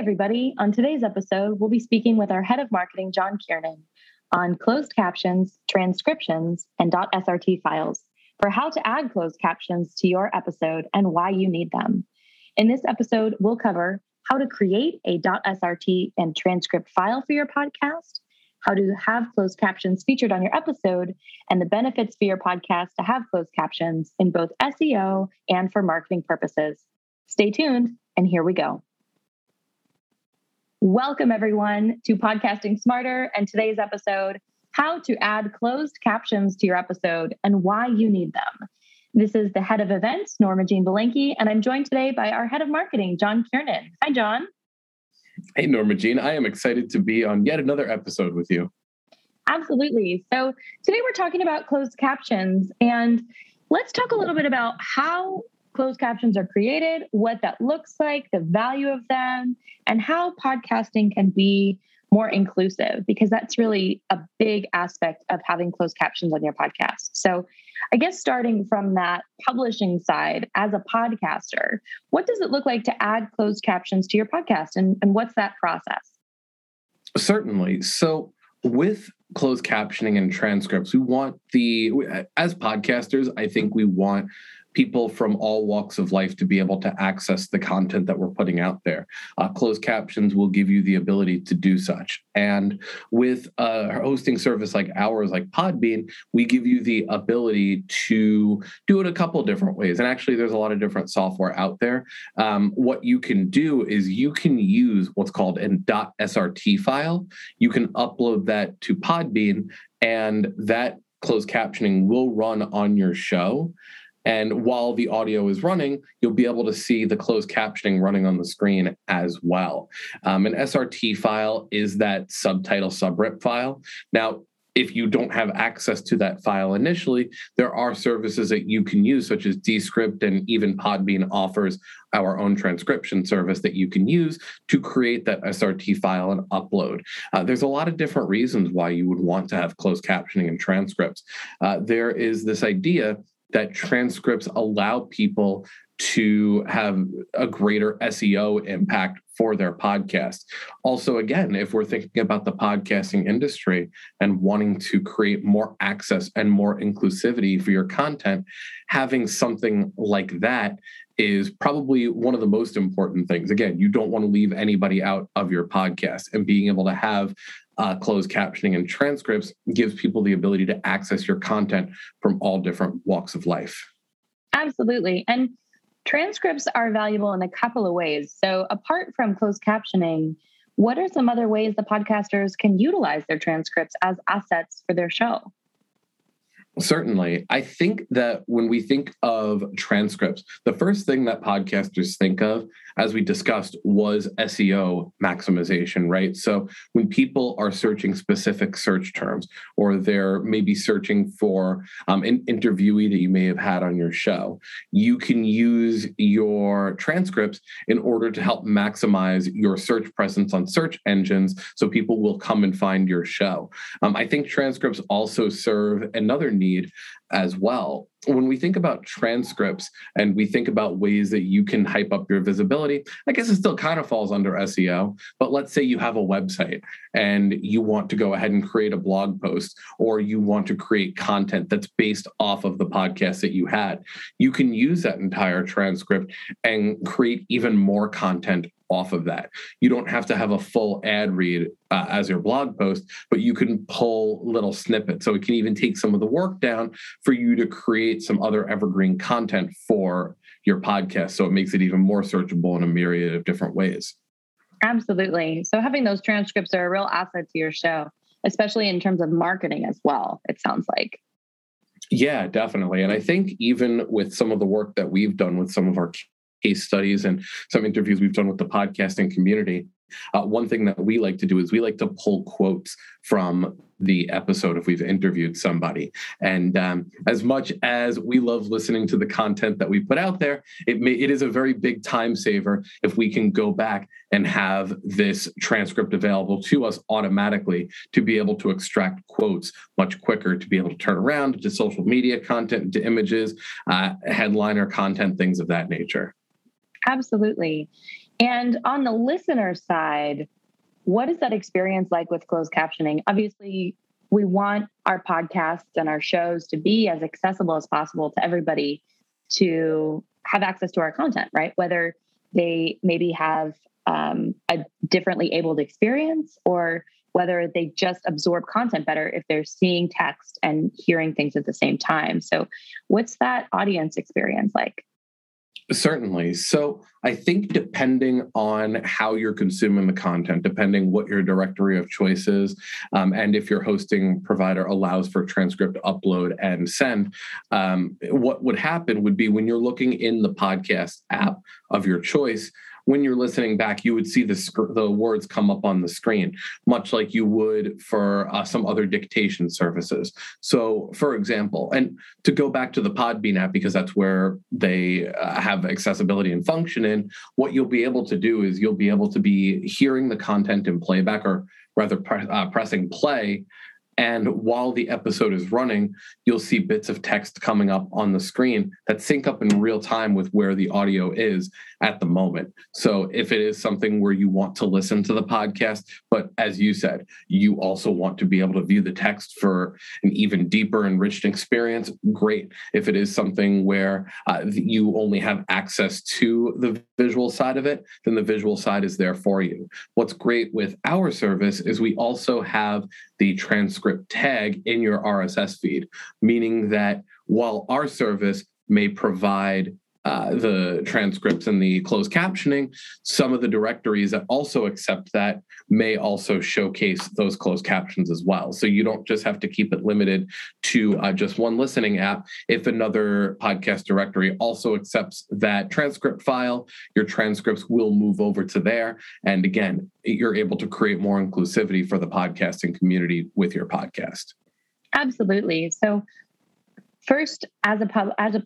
Everybody. On today's episode, we'll be speaking with our head of marketing, John Kiernan, on closed captions, transcriptions, and .srt files for how to add closed captions to your episode and why you need them. In this episode, we'll cover how to create a .srt and transcript file for your podcast, how to have closed captions featured on your episode, and the benefits for your podcast to have closed captions in both SEO and for marketing purposes. Stay tuned, and here we go. Welcome, everyone, to Podcasting Smarter and today's episode How to Add Closed Captions to Your Episode and Why You Need Them. This is the head of events, Norma Jean Belenke, and I'm joined today by our head of marketing, John Kiernan. Hi, John. Hey, Norma Jean. I am excited to be on yet another episode with you. Absolutely. So, today we're talking about closed captions, and let's talk a little bit about how closed captions are created, what that looks like, the value of them, and how podcasting can be more inclusive because that's really a big aspect of having closed captions on your podcast. So, I guess starting from that publishing side as a podcaster, what does it look like to add closed captions to your podcast and, and what's that process? Certainly. So, with closed captioning and transcripts, we want the, as podcasters, I think we want people from all walks of life to be able to access the content that we're putting out there. Uh, closed captions will give you the ability to do such. And with a hosting service like ours, like Podbean, we give you the ability to do it a couple different ways. And actually, there's a lot of different software out there. Um, what you can do is you can use what's called an .srt file. You can upload that to Podbean, and that closed captioning will run on your show. And while the audio is running, you'll be able to see the closed captioning running on the screen as well. Um, an SRT file is that subtitle subrip file. Now, if you don't have access to that file initially, there are services that you can use, such as Descript, and even Podbean offers our own transcription service that you can use to create that SRT file and upload. Uh, there's a lot of different reasons why you would want to have closed captioning and transcripts. Uh, there is this idea that transcripts allow people to have a greater SEO impact for their podcast. Also, again, if we're thinking about the podcasting industry and wanting to create more access and more inclusivity for your content, having something like that is probably one of the most important things. Again, you don't want to leave anybody out of your podcast, and being able to have uh, closed captioning and transcripts gives people the ability to access your content from all different walks of life. Absolutely. And transcripts are valuable in a couple of ways. So, apart from closed captioning, what are some other ways the podcasters can utilize their transcripts as assets for their show? Certainly. I think that when we think of transcripts, the first thing that podcasters think of, as we discussed, was SEO maximization, right? So when people are searching specific search terms, or they're maybe searching for um, an interviewee that you may have had on your show, you can use your transcripts in order to help maximize your search presence on search engines so people will come and find your show. Um, I think transcripts also serve another need as well. When we think about transcripts and we think about ways that you can hype up your visibility, I guess it still kind of falls under SEO. But let's say you have a website and you want to go ahead and create a blog post or you want to create content that's based off of the podcast that you had. You can use that entire transcript and create even more content off of that. You don't have to have a full ad read uh, as your blog post, but you can pull little snippets. So it can even take some of the work down for you to create some other evergreen content for your podcast. So it makes it even more searchable in a myriad of different ways. Absolutely. So having those transcripts are a real asset to your show, especially in terms of marketing as well, it sounds like. Yeah, definitely. And I think even with some of the work that we've done with some of our case studies and some interviews we've done with the podcasting community, uh, one thing that we like to do is we like to pull quotes from the episode if we've interviewed somebody. And um, as much as we love listening to the content that we put out there, it may, it is a very big time saver if we can go back and have this transcript available to us automatically to be able to extract quotes much quicker, to be able to turn around to social media content, to images, uh, headliner content, things of that nature. Absolutely. And on the listener side, what is that experience like with closed captioning? Obviously, we want our podcasts and our shows to be as accessible as possible to everybody to have access to our content, right? Whether they maybe have um, a differently abled experience or whether they just absorb content better if they're seeing text and hearing things at the same time. So, what's that audience experience like? Certainly. So I think depending on how you're consuming the content, depending what your directory of choice is, um, and if your hosting provider allows for transcript upload and send, um, what would happen would be when you're looking in the podcast app of your choice, when you're listening back, you would see the sc- the words come up on the screen, much like you would for uh, some other dictation services. So, for example, and to go back to the Podbean app because that's where they uh, have accessibility and function in, what you'll be able to do is you'll be able to be hearing the content in playback or rather pre- uh, pressing play and while the episode is running, you'll see bits of text coming up on the screen that sync up in real time with where the audio is at the moment. So if it is something where you want to listen to the podcast, but as you said, you also want to be able to view the text for an even deeper, enriched experience, great. If it is something where uh, you only have access to the visual side of it, then the visual side is there for you. What's great with our service is we also have the transcript tag in your RSS feed, meaning that while our service may provide uh, the transcripts and the closed captioning, some of the directories that also accept that may also showcase those closed captions as well. So you don't just have to keep it limited to uh, just one listening app. If another podcast directory also accepts that transcript file, your transcripts will move over to there. And again, you're able to create more inclusivity for the podcasting community with your podcast. Absolutely. So first as a pub as a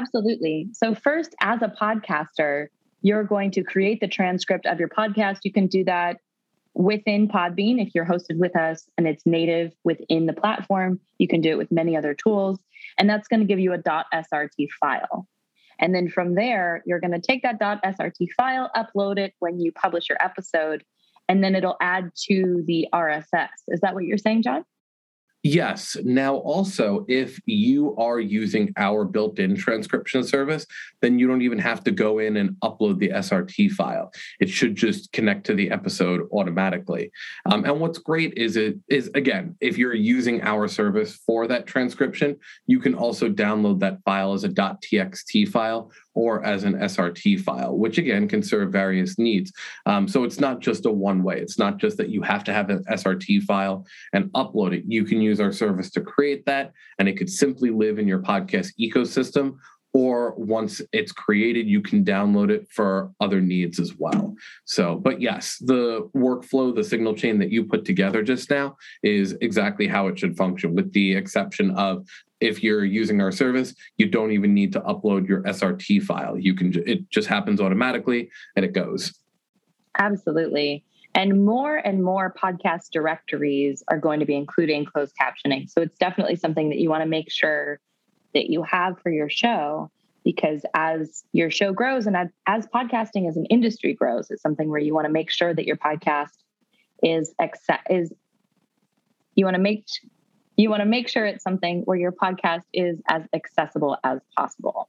Absolutely. So, first, as a podcaster, you're going to create the transcript of your podcast. You can do that within Podbean if you're hosted with us and it's native within the platform. You can do it with many other tools. And that's going to give you a .srt file. And then from there, you're going to take that .srt file, upload it when you publish your episode, and then it'll add to the RSS. Is that what you're saying, John? Yes. Now, also, if you are using our built in transcription service, then you don't even have to go in and upload the SRT file. It should just connect to the episode automatically. Um, and what's great is it is, again, if you're using our service for that transcription, you can also download that file as a .txt file or as an SRT file, which again can serve various needs. Um, so it's not just a one way. It's not just that you have to have an SRT file and upload it. You can use our service to create that, and it could simply live in your podcast ecosystem. Or once it's created, you can download it for other needs as well. So, but yes, the workflow, the signal chain that you put together just now is exactly how it should function, with the exception of if you're using our service, you don't even need to upload your SRT file. You can it just happens automatically and it goes. Absolutely. And more and more podcast directories are going to be including closed captioning. So it's definitely something that you want to make sure that you have for your show because as your show grows and as, as podcasting as an industry grows, it's something where you want to make sure that your podcast is accept is you want to make you want to make sure it's something where your podcast is as accessible as possible.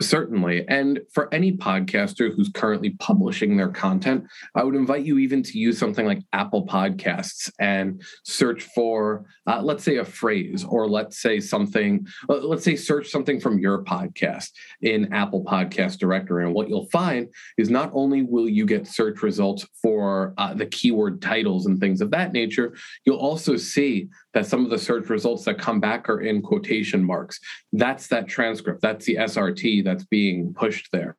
Certainly. And for any podcaster who's currently publishing their content, I would invite you even to use something like Apple Podcasts and search for, uh, let's say, a phrase, or let's say something, uh, let's say, search something from your podcast in Apple Podcast Directory. And what you'll find is not only will you get search results for uh, the keyword titles and things of that nature, you'll also see that some of the search results that come back are in quotation marks. That's that transcript, that's the SRT that's being pushed there.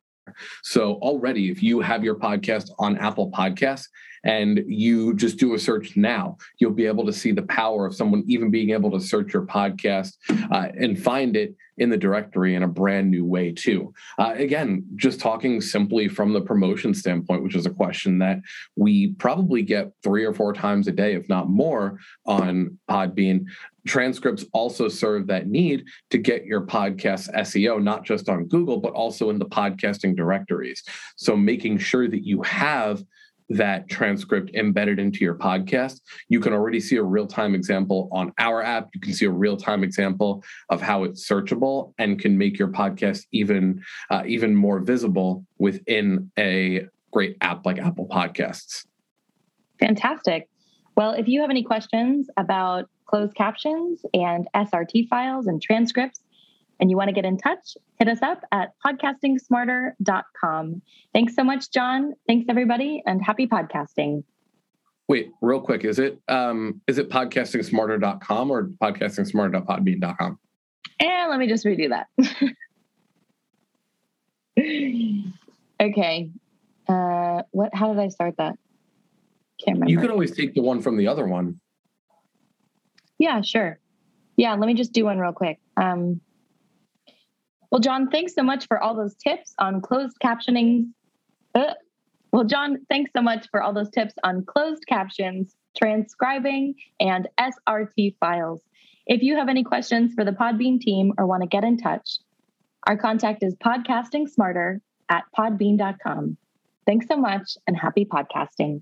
So already, if you have your podcast on Apple Podcasts and you just do a search now, you'll be able to see the power of someone even being able to search your podcast uh, and find it in the directory in a brand new way too. Uh, again, just talking simply from the promotion standpoint, which is a question that we probably get three or four times a day, if not more, on Podbean. Transcripts also serve that need to get your podcast SEO, not just on Google, but also in the podcasting directories. So making sure that you have that transcript embedded into your podcast. You can already see a real time example on our app. You can see a real time example of how it's searchable and can make your podcast even uh, even more visible within a great app like Apple Podcasts. Fantastic. Well, if you have any questions about closed captions and SRT files and transcripts, and you want to get in touch, hit us up at podcastingsmarter.com. Thanks so much, John. Thanks everybody and happy podcasting. Wait, real quick, is it um is it podcastingsmarter.com or podcastingsmarter.podbean.com? And let me just redo that. okay. Uh what how did I start that? Can't remember. You could always take the one from the other one. Yeah, sure. Yeah, let me just do one real quick. Um well, John, thanks so much for all those tips on closed captioning. Uh, well, John, thanks so much for all those tips on closed captions, transcribing, and SRT files. If you have any questions for the Podbean team or want to get in touch, our contact is podcastingsmarter at podbean.com. Thanks so much and happy podcasting.